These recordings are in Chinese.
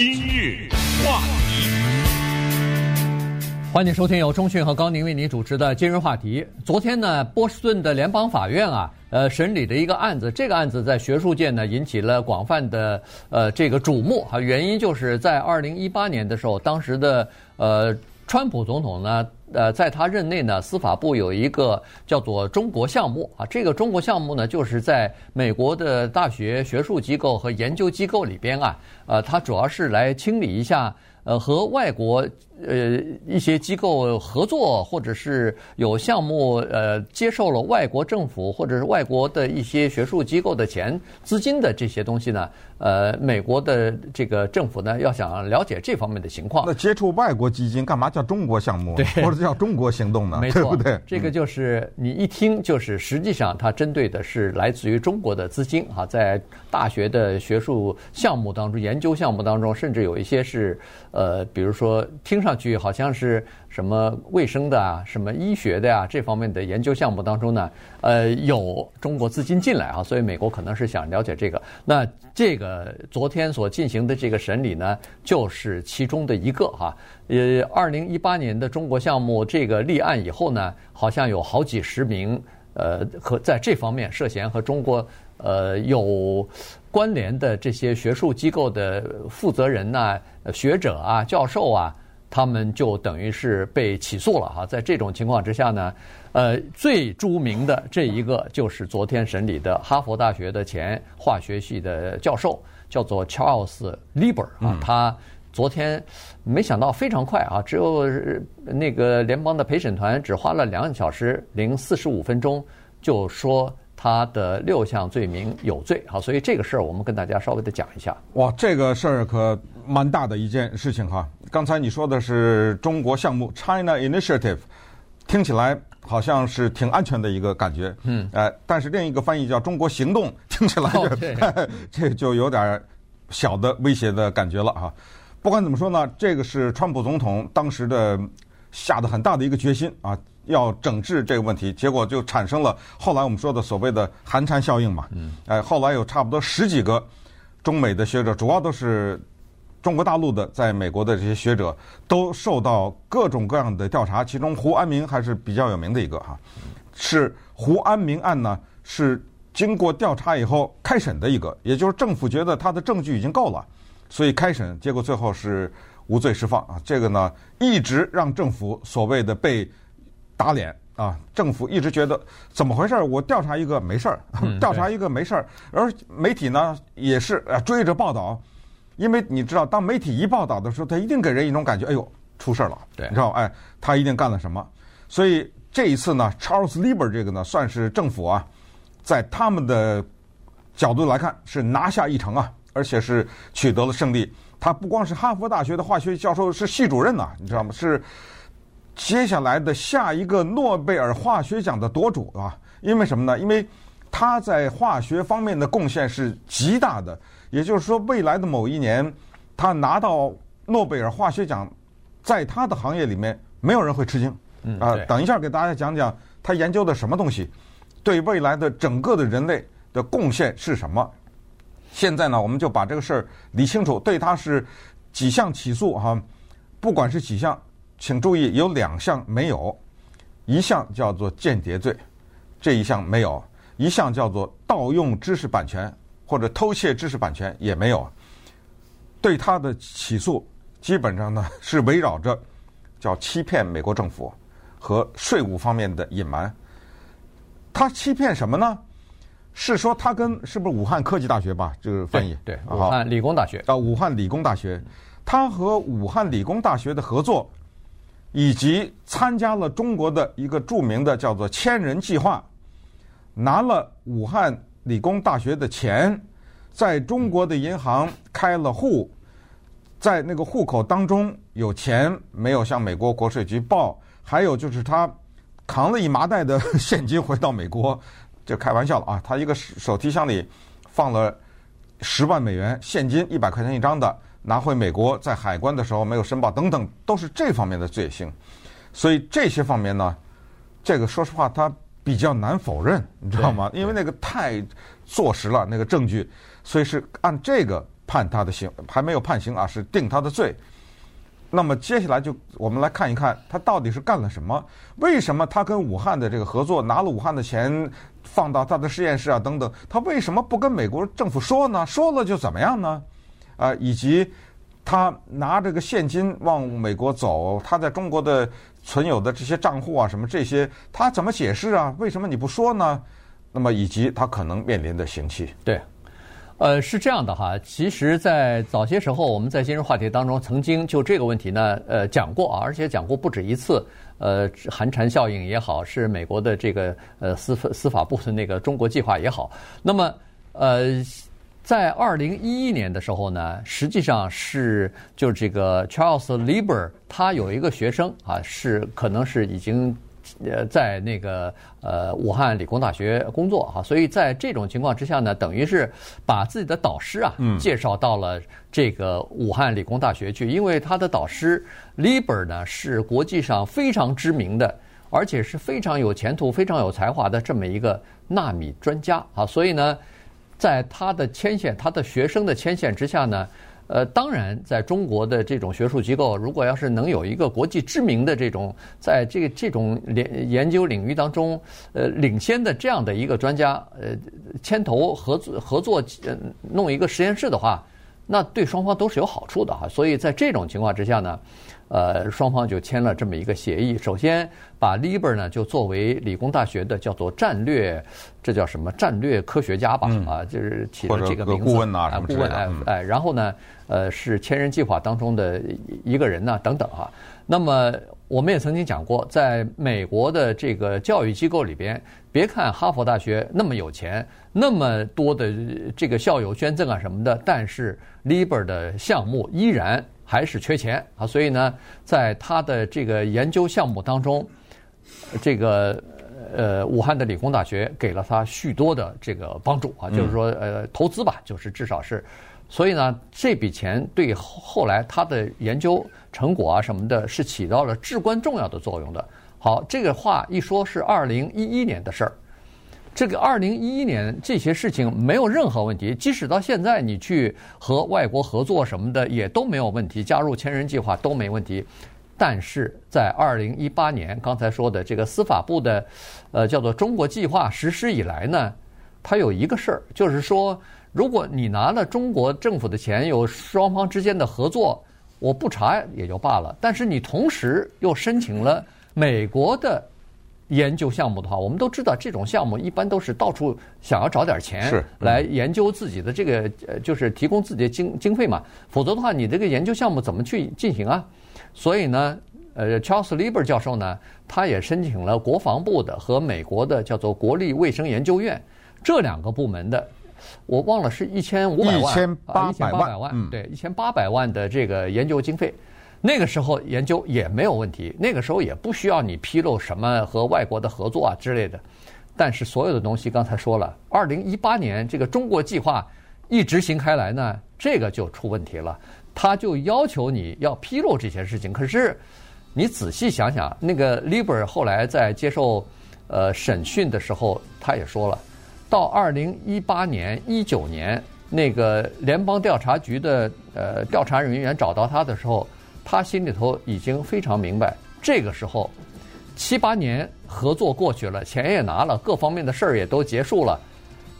今日话题，欢迎收听由中讯和高宁为您主持的今日话题。昨天呢，波士顿的联邦法院啊，呃，审理的一个案子，这个案子在学术界呢引起了广泛的呃这个瞩目啊。原因就是在二零一八年的时候，当时的呃川普总统呢。呃，在他任内呢，司法部有一个叫做“中国项目”啊，这个“中国项目”呢，就是在美国的大学学术机构和研究机构里边啊，呃，它主要是来清理一下，呃，和外国。呃，一些机构合作，或者是有项目，呃，接受了外国政府或者是外国的一些学术机构的钱资金的这些东西呢，呃，美国的这个政府呢，要想了解这方面的情况，那接触外国基金干嘛叫中国项目，对，或者叫中国行动呢？没错，对不对？这个就是你一听就是，实际上它针对的是来自于中国的资金啊，在大学的学术项目当中、研究项目当中，甚至有一些是呃，比如说听上。上去好像是什么卫生的啊，什么医学的呀、这方面的研究项目当中呢，呃，有中国资金进来啊，所以美国可能是想了解这个。那这个昨天所进行的这个审理呢，就是其中的一个哈。呃，二零一八年的中国项目这个立案以后呢，好像有好几十名呃和在这方面涉嫌和中国呃有关联的这些学术机构的负责人呐、学者啊、教授啊。他们就等于是被起诉了哈，在这种情况之下呢，呃，最著名的这一个就是昨天审理的哈佛大学的前化学系的教授，叫做 Charles Lieber 啊，他昨天没想到非常快啊，只有那个联邦的陪审团只花了两个小时零四十五分钟就说。他的六项罪名有罪，好，所以这个事儿我们跟大家稍微的讲一下。哇，这个事儿可蛮大的一件事情哈。刚才你说的是中国项目 （China Initiative），听起来好像是挺安全的一个感觉。嗯，呃，但是另一个翻译叫“中国行动”，听起来 这就有点小的威胁的感觉了哈。不管怎么说呢，这个是川普总统当时的下的很大的一个决心啊。要整治这个问题，结果就产生了后来我们说的所谓的寒蝉效应嘛。嗯。哎，后来有差不多十几个中美的学者，主要都是中国大陆的，在美国的这些学者都受到各种各样的调查。其中胡安民还是比较有名的一个哈，是胡安民案呢，是经过调查以后开审的一个，也就是政府觉得他的证据已经够了，所以开审，结果最后是无罪释放啊。这个呢，一直让政府所谓的被。打脸啊！政府一直觉得怎么回事儿？我调查一个没事儿，调查一个没事儿，而媒体呢也是呃追着报道，因为你知道，当媒体一报道的时候，他一定给人一种感觉，哎呦出事儿了，对，你知道哎，他一定干了什么。所以这一次呢，Charles Lieber 这个呢，算是政府啊，在他们的角度来看是拿下一城啊，而且是取得了胜利。他不光是哈佛大学的化学教授，是系主任呐，你知道吗？是。接下来的下一个诺贝尔化学奖的夺主啊，因为什么呢？因为他在化学方面的贡献是极大的，也就是说，未来的某一年，他拿到诺贝尔化学奖，在他的行业里面，没有人会吃惊。嗯，啊，等一下给大家讲讲他研究的什么东西，对未来的整个的人类的贡献是什么。现在呢，我们就把这个事儿理清楚，对他是几项起诉哈，不管是几项。请注意，有两项没有，一项叫做间谍罪，这一项没有；一项叫做盗用知识版权或者偷窃知识版权也没有。对他的起诉，基本上呢是围绕着叫欺骗美国政府和税务方面的隐瞒。他欺骗什么呢？是说他跟是不是武汉科技大学吧？这个翻译对，对，武汉理工大学啊，武汉理工大学，他和武汉理工大学的合作。以及参加了中国的一个著名的叫做“千人计划”，拿了武汉理工大学的钱，在中国的银行开了户，在那个户口当中有钱没有向美国国税局报，还有就是他扛了一麻袋的现金回到美国，就开玩笑了啊！他一个手提箱里放了十万美元现金，一百块钱一张的。拿回美国，在海关的时候没有申报，等等，都是这方面的罪行。所以这些方面呢，这个说实话，他比较难否认，你知道吗？因为那个太坐实了那个证据，所以是按这个判他的刑，还没有判刑啊，是定他的罪。那么接下来就我们来看一看他到底是干了什么？为什么他跟武汉的这个合作，拿了武汉的钱放到他的实验室啊等等？他为什么不跟美国政府说呢？说了就怎么样呢？啊，以及他拿这个现金往美国走，他在中国的存有的这些账户啊什么这些，他怎么解释啊？为什么你不说呢？那么以及他可能面临的刑期？对。呃，是这样的哈，其实，在早些时候，我们在今日话题当中曾经就这个问题呢，呃，讲过啊，而且讲过不止一次。呃，寒蝉效应也好，是美国的这个呃司司法部的那个中国计划也好，那么呃，在二零一一年的时候呢，实际上是就这个 Charles Lieber 他有一个学生啊，是可能是已经。呃，在那个呃武汉理工大学工作哈，所以在这种情况之下呢，等于是把自己的导师啊介绍到了这个武汉理工大学去，因为他的导师 Lieber 呢是国际上非常知名的，而且是非常有前途、非常有才华的这么一个纳米专家啊，所以呢，在他的牵线、他的学生的牵线之下呢。呃，当然，在中国的这种学术机构，如果要是能有一个国际知名的这种，在这个这种研研究领域当中，呃，领先的这样的一个专家，呃，牵头合作合作，呃，弄一个实验室的话，那对双方都是有好处的哈。所以在这种情况之下呢。呃，双方就签了这么一个协议。首先，把 Lieber 呢就作为理工大学的叫做战略，这叫什么战略科学家吧？嗯、啊，就是起了这个名字。顾问啊，什么之类的。顾问，哎，哎，然后呢，呃，是千人计划当中的一个人呢，等等啊。那么，我们也曾经讲过，在美国的这个教育机构里边，别看哈佛大学那么有钱，那么多的这个校友捐赠啊什么的，但是 Lieber 的项目依然。还是缺钱啊，所以呢，在他的这个研究项目当中，这个呃，武汉的理工大学给了他许多的这个帮助啊，就是说呃，投资吧，就是至少是，所以呢，这笔钱对后来他的研究成果啊什么的，是起到了至关重要的作用的。好，这个话一说是二零一一年的事儿。这个二零一一年这些事情没有任何问题，即使到现在你去和外国合作什么的也都没有问题，加入千人计划都没问题。但是在二零一八年，刚才说的这个司法部的，呃，叫做中国计划实施以来呢，它有一个事儿，就是说，如果你拿了中国政府的钱，有双方之间的合作，我不查也就罢了，但是你同时又申请了美国的。研究项目的话，我们都知道这种项目一般都是到处想要找点钱来研究自己的这个呃，就是提供自己的经经费嘛。否则的话，你这个研究项目怎么去进行啊？所以呢，呃，Charles Lieber 教授呢，他也申请了国防部的和美国的叫做国立卫生研究院这两个部门的，我忘了是一千五百万，一千八百万，对，一千八百万的这个研究经费。那个时候研究也没有问题，那个时候也不需要你披露什么和外国的合作啊之类的。但是所有的东西刚才说了，二零一八年这个中国计划一执行开来呢，这个就出问题了。他就要求你要披露这些事情。可是你仔细想想，那个 Liber 后来在接受呃审讯的时候，他也说了，到二零一八年、一九年那个联邦调查局的呃调查人员找到他的时候。他心里头已经非常明白，这个时候七八年合作过去了，钱也拿了，各方面的事儿也都结束了。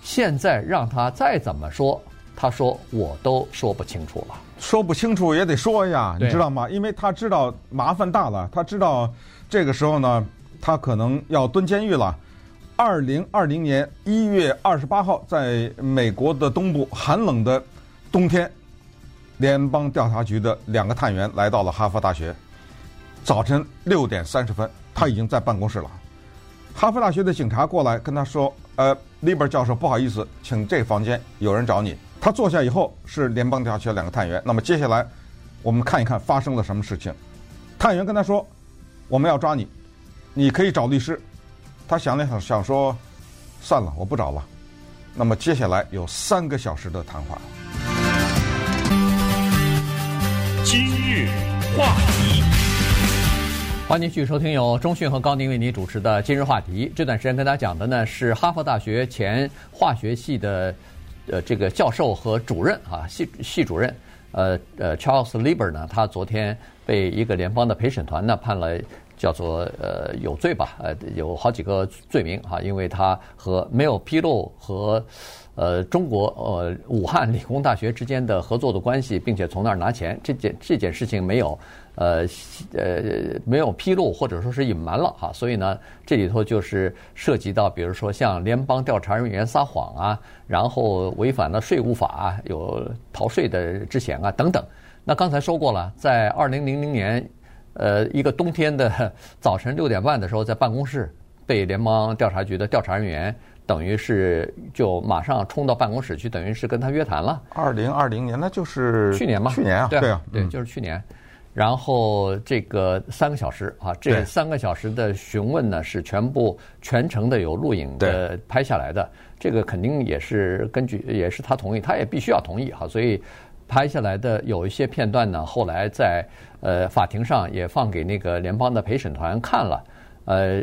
现在让他再怎么说，他说我都说不清楚了。说不清楚也得说呀，你知道吗？因为他知道麻烦大了，他知道这个时候呢，他可能要蹲监狱了。二零二零年一月二十八号，在美国的东部寒冷的冬天。联邦调查局的两个探员来到了哈佛大学，早晨六点三十分，他已经在办公室了。哈佛大学的警察过来跟他说：“呃利伯教授，不好意思，请这房间有人找你。”他坐下以后，是联邦调查局的两个探员。那么接下来，我们看一看发生了什么事情。探员跟他说：“我们要抓你，你可以找律师。”他想了想，想说：“算了，我不找了。”那么接下来有三个小时的谈话。今日话题，欢迎继续收听由中讯和高宁为您主持的《今日话题》。这段时间跟大家讲的呢是哈佛大学前化学系的呃这个教授和主任啊系系主任呃呃 Charles Lieber 呢，他昨天被一个联邦的陪审团呢判了叫做呃有罪吧，呃有好几个罪名啊，因为他和没有披露和。呃，中国呃，武汉理工大学之间的合作的关系，并且从那儿拿钱，这件这件事情没有呃呃没有披露或者说是隐瞒了哈，所以呢，这里头就是涉及到，比如说像联邦调查人员撒谎啊，然后违反了税务法，有逃税的之嫌啊等等。那刚才说过了，在二零零零年，呃，一个冬天的早晨六点半的时候，在办公室被联邦调查局的调查人员。等于是就马上冲到办公室去，等于是跟他约谈了。二零二零年，那就是去年嘛？去年啊，对对啊，对，就是去年。然后这个三个小时啊，这三个小时的询问呢，是全部全程的有录影的拍下来的。这个肯定也是根据，也是他同意，他也必须要同意哈。所以拍下来的有一些片段呢，后来在呃法庭上也放给那个联邦的陪审团看了。呃，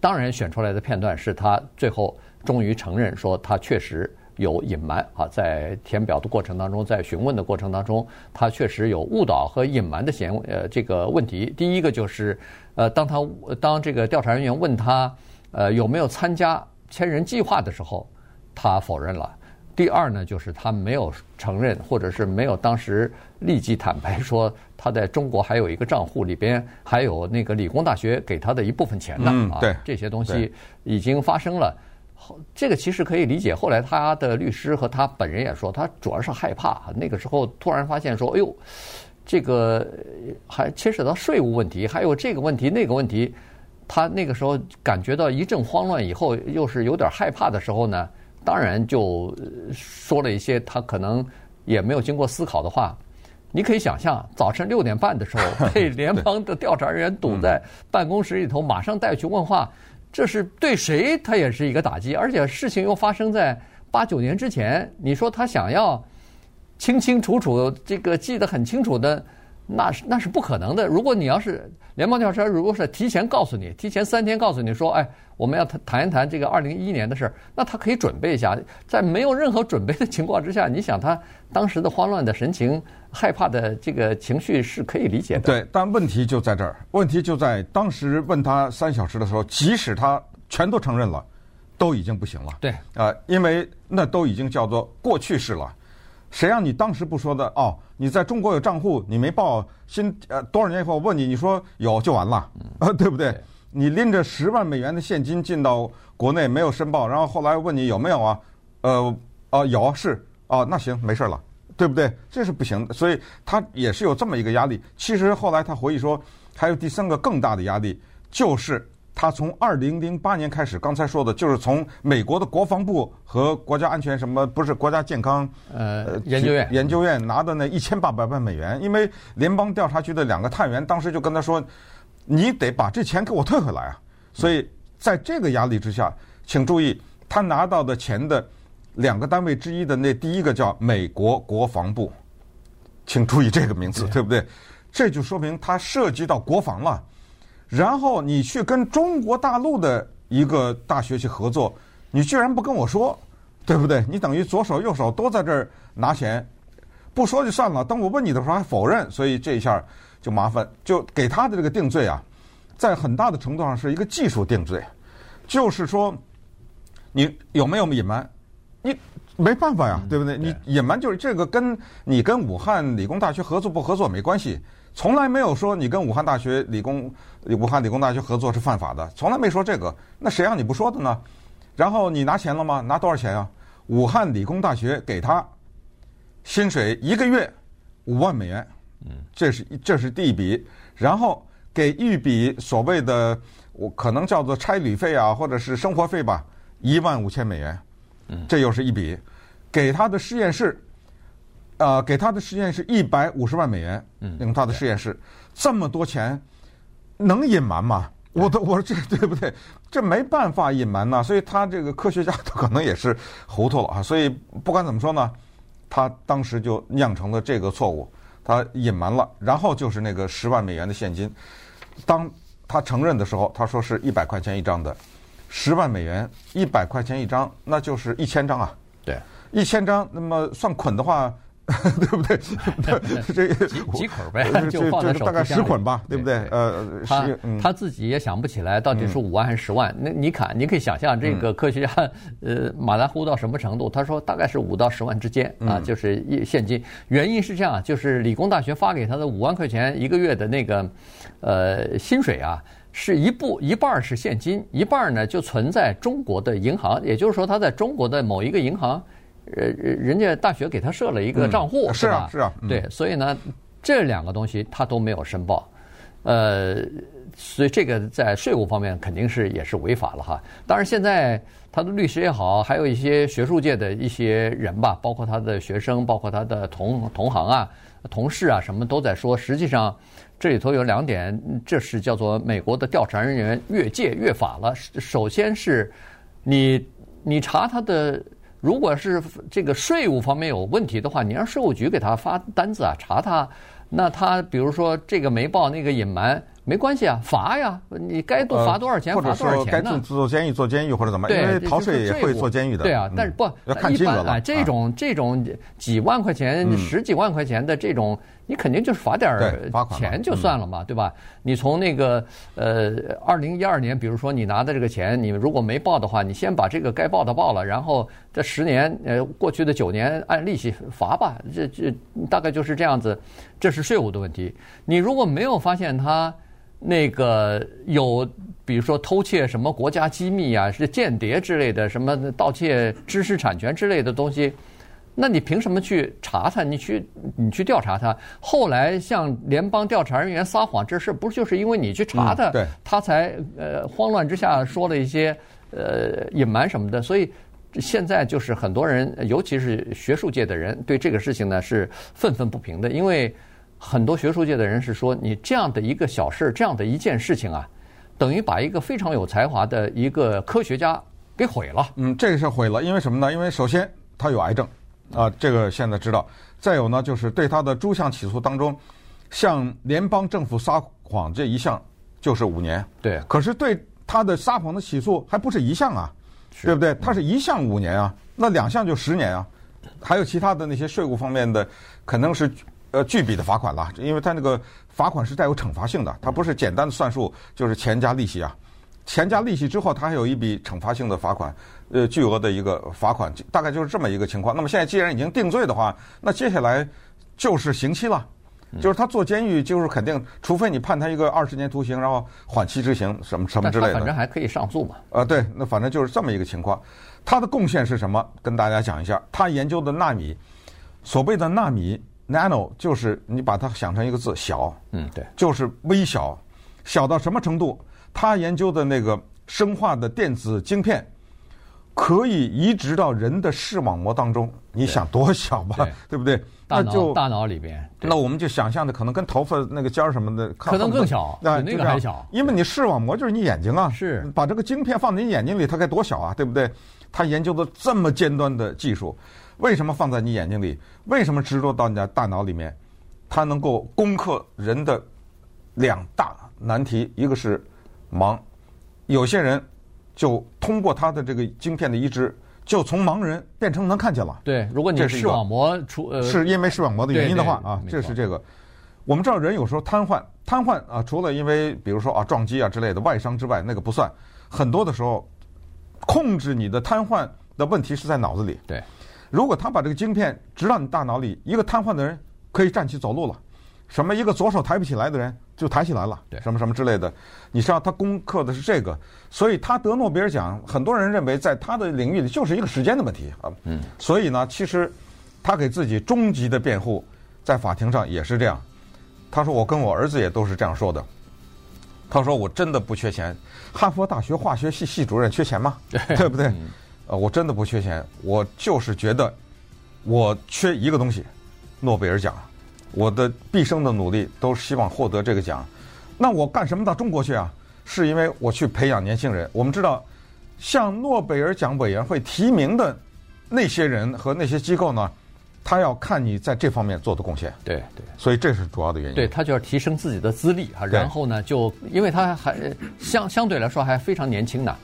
当然选出来的片段是他最后。终于承认说他确实有隐瞒啊，在填表的过程当中，在询问的过程当中，他确实有误导和隐瞒的嫌呃这个问题。第一个就是，呃，当他当这个调查人员问他呃有没有参加千人计划的时候，他否认了。第二呢，就是他没有承认，或者是没有当时立即坦白说他在中国还有一个账户里边还有那个理工大学给他的一部分钱呢啊，这些东西已经发生了。这个其实可以理解。后来他的律师和他本人也说，他主要是害怕。那个时候突然发现说：“哎呦，这个还牵扯到税务问题，还有这个问题那个问题。”他那个时候感觉到一阵慌乱，以后又是有点害怕的时候呢，当然就说了一些他可能也没有经过思考的话。你可以想象，早晨六点半的时候被联邦的调查人员堵在办公室里头，马上带去问话。这是对谁他也是一个打击，而且事情又发生在八九年之前。你说他想要清清楚楚，这个记得很清楚的，那是那是不可能的。如果你要是联邦调查，如果是提前告诉你，提前三天告诉你说，哎，我们要谈谈一谈这个二零一一年的事儿，那他可以准备一下。在没有任何准备的情况之下，你想他当时的慌乱的神情。害怕的这个情绪是可以理解的。对，但问题就在这儿，问题就在当时问他三小时的时候，即使他全都承认了，都已经不行了。对，啊、呃，因为那都已经叫做过去式了。谁让你当时不说的？哦，你在中国有账户，你没报，新呃多少年以后我问你，你说有就完了，啊、呃，对不对？对，你拎着十万美元的现金进到国内没有申报，然后后来问你有没有啊？呃，哦、呃，有是，哦、呃，那行没事了。对不对？这是不行的，所以他也是有这么一个压力。其实后来他回忆说，还有第三个更大的压力，就是他从二零零八年开始，刚才说的就是从美国的国防部和国家安全什么不是国家健康呃研究院研究院拿的那一千八百万美元，因为联邦调查局的两个探员当时就跟他说，你得把这钱给我退回来啊。所以在这个压力之下，请注意他拿到的钱的。两个单位之一的那第一个叫美国国防部，请注意这个名字，对不对？这就说明它涉及到国防了。然后你去跟中国大陆的一个大学去合作，你居然不跟我说，对不对？你等于左手右手都在这儿拿钱，不说就算了。当我问你的时候还否认，所以这一下就麻烦，就给他的这个定罪啊，在很大的程度上是一个技术定罪，就是说你有没有隐瞒？你没办法呀，对不对？你隐瞒就是这个，跟你跟武汉理工大学合作不合作没关系，从来没有说你跟武汉大学理工、武汉理工大学合作是犯法的，从来没说这个。那谁让你不说的呢？然后你拿钱了吗？拿多少钱啊？武汉理工大学给他薪水一个月五万美元，嗯，这是这是第一笔，然后给一笔所谓的我可能叫做差旅费啊，或者是生活费吧，一万五千美元。这又是一笔，给他的实验室，呃，给他的实验室一百五十万美元，用他的实验室这么多钱，能隐瞒吗？我都 我说这对不对？这没办法隐瞒呐。所以他这个科学家他可能也是糊涂了啊。所以不管怎么说呢，他当时就酿成了这个错误，他隐瞒了。然后就是那个十万美元的现金，当他承认的时候，他说是一百块钱一张的。十万美元，一百块钱一张，那就是一千张啊。对，一千张，那么算捆的话。对不对？这几几捆呗，就放在手提箱里，大概十捆吧，对不对？呃，他他自己也想不起来到底是五万还是十万。那你看，你可以想象这个科学家呃马来乎到什么程度？他说大概是五到十万之间啊，就是一现金。原因是这样，就是理工大学发给他的五万块钱一个月的那个呃薪水啊，是一部一半是现金，一半呢就存在中国的银行，也就是说他在中国的某一个银行。呃，人家大学给他设了一个账户，是吧？是啊，对，所以呢，这两个东西他都没有申报，呃，所以这个在税务方面肯定是也是违法了哈。当然，现在他的律师也好，还有一些学术界的一些人吧，包括他的学生，包括他的同同行啊、同事啊，什么都在说，实际上这里头有两点，这是叫做美国的调查人员越界越法了。首先是你你查他的。如果是这个税务方面有问题的话，你让税务局给他发单子啊，查他，那他比如说这个没报，那个隐瞒。没关系啊，罚呀！你该多罚多少钱，罚多少钱呢？或者说该坐坐监狱，坐监狱或者怎么？因为逃税也会坐监狱的。对啊，但是不要看金额了。这种这种几万块钱、十几万块钱的这种，你肯定就是罚点儿钱就算了嘛，对吧？你从那个呃，二零一二年，比如说你拿的这个钱，你如果没报的话，你先把这个该报的报了，然后这十年呃过去的九年按利息罚吧，这这大概就是这样子。这是税务的问题。你如果没有发现他。那个有，比如说偷窃什么国家机密啊，是间谍之类的，什么盗窃知识产权之类的东西，那你凭什么去查他？你去你去调查他？后来向联邦调查人员撒谎，这事不是就是因为你去查他，对，他才呃慌乱之下说了一些呃隐瞒什么的。所以现在就是很多人，尤其是学术界的人，对这个事情呢是愤愤不平的，因为。很多学术界的人是说，你这样的一个小事，这样的一件事情啊，等于把一个非常有才华的一个科学家给毁了。嗯，这个是毁了，因为什么呢？因为首先他有癌症，啊，这个现在知道。再有呢，就是对他的诸项起诉当中，向联邦政府撒谎这一项就是五年。对。可是对他的撒谎的起诉还不是一项啊，对不对？他是一项五年啊，那两项就十年啊，还有其他的那些税务方面的，可能是。呃，巨笔的罚款了，因为他那个罚款是带有惩罚性的，它不是简单的算数，就是钱加利息啊，钱加利息之后，他还有一笔惩罚性的罚款，呃，巨额的一个罚款，大概就是这么一个情况。那么现在既然已经定罪的话，那接下来就是刑期了，就是他坐监狱，就是肯定，除非你判他一个二十年徒刑，然后缓期执行什么什么之类的。反正还可以上诉嘛。啊，对，那反正就是这么一个情况。他的贡献是什么？跟大家讲一下，他研究的纳米，所谓的纳米。Nano 就是你把它想成一个字，小，嗯，对，就是微小，小到什么程度？他研究的那个生化的电子晶片，可以移植到人的视网膜当中。你想多小吧，对，对不对？大脑那就大脑里边，那我们就想象的可能跟头发那个尖儿什么的，可能更小，那那个还小，因为你视网膜就是你眼睛啊，是把这个晶片放在你眼睛里，它该多小啊，对不对？他研究的这么尖端的技术。为什么放在你眼睛里？为什么植入到你的大脑里面？它能够攻克人的两大难题，一个是盲，有些人就通过他的这个晶片的移植，就从盲人变成能看见了。对，如果你视网膜出呃，是因为视网膜的原因的话啊，这是这个。我们知道人有时候瘫痪，瘫痪啊，除了因为比如说啊撞击啊之类的外伤之外，那个不算。很多的时候，控制你的瘫痪的问题是在脑子里。对。如果他把这个晶片植到你大脑里，一个瘫痪的人可以站起走路了，什么一个左手抬不起来的人就抬起来了，什么什么之类的。你知道他攻克的是这个，所以他得诺贝尔奖，很多人认为在他的领域里就是一个时间的问题啊。嗯。所以呢，其实他给自己终极的辩护，在法庭上也是这样。他说：“我跟我儿子也都是这样说的。”他说：“我真的不缺钱。哈佛大学化学系系主任缺钱吗？对不对？”呃，我真的不缺钱，我就是觉得我缺一个东西，诺贝尔奖。我的毕生的努力都希望获得这个奖。那我干什么到中国去啊？是因为我去培养年轻人。我们知道，向诺贝尔奖委员会提名的那些人和那些机构呢，他要看你在这方面做的贡献。对对，所以这是主要的原因。对，他就要提升自己的资历啊，然后呢，就因为他还相相对来说还非常年轻呢。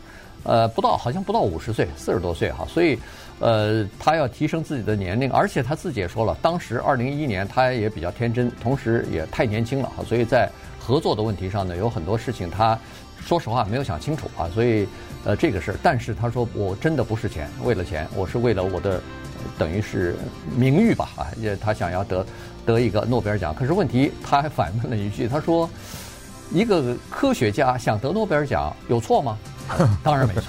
呃，不到，好像不到五十岁，四十多岁哈。所以，呃，他要提升自己的年龄，而且他自己也说了，当时二零一一年他也比较天真，同时也太年轻了哈。所以在合作的问题上呢，有很多事情他说实话没有想清楚啊。所以，呃，这个事儿，但是他说我真的不是钱，为了钱，我是为了我的，等于是名誉吧啊，也他想要得得一个诺贝尔奖。可是问题他还反问了一句，他说。一个科学家想得诺贝尔奖有错吗？当然没错。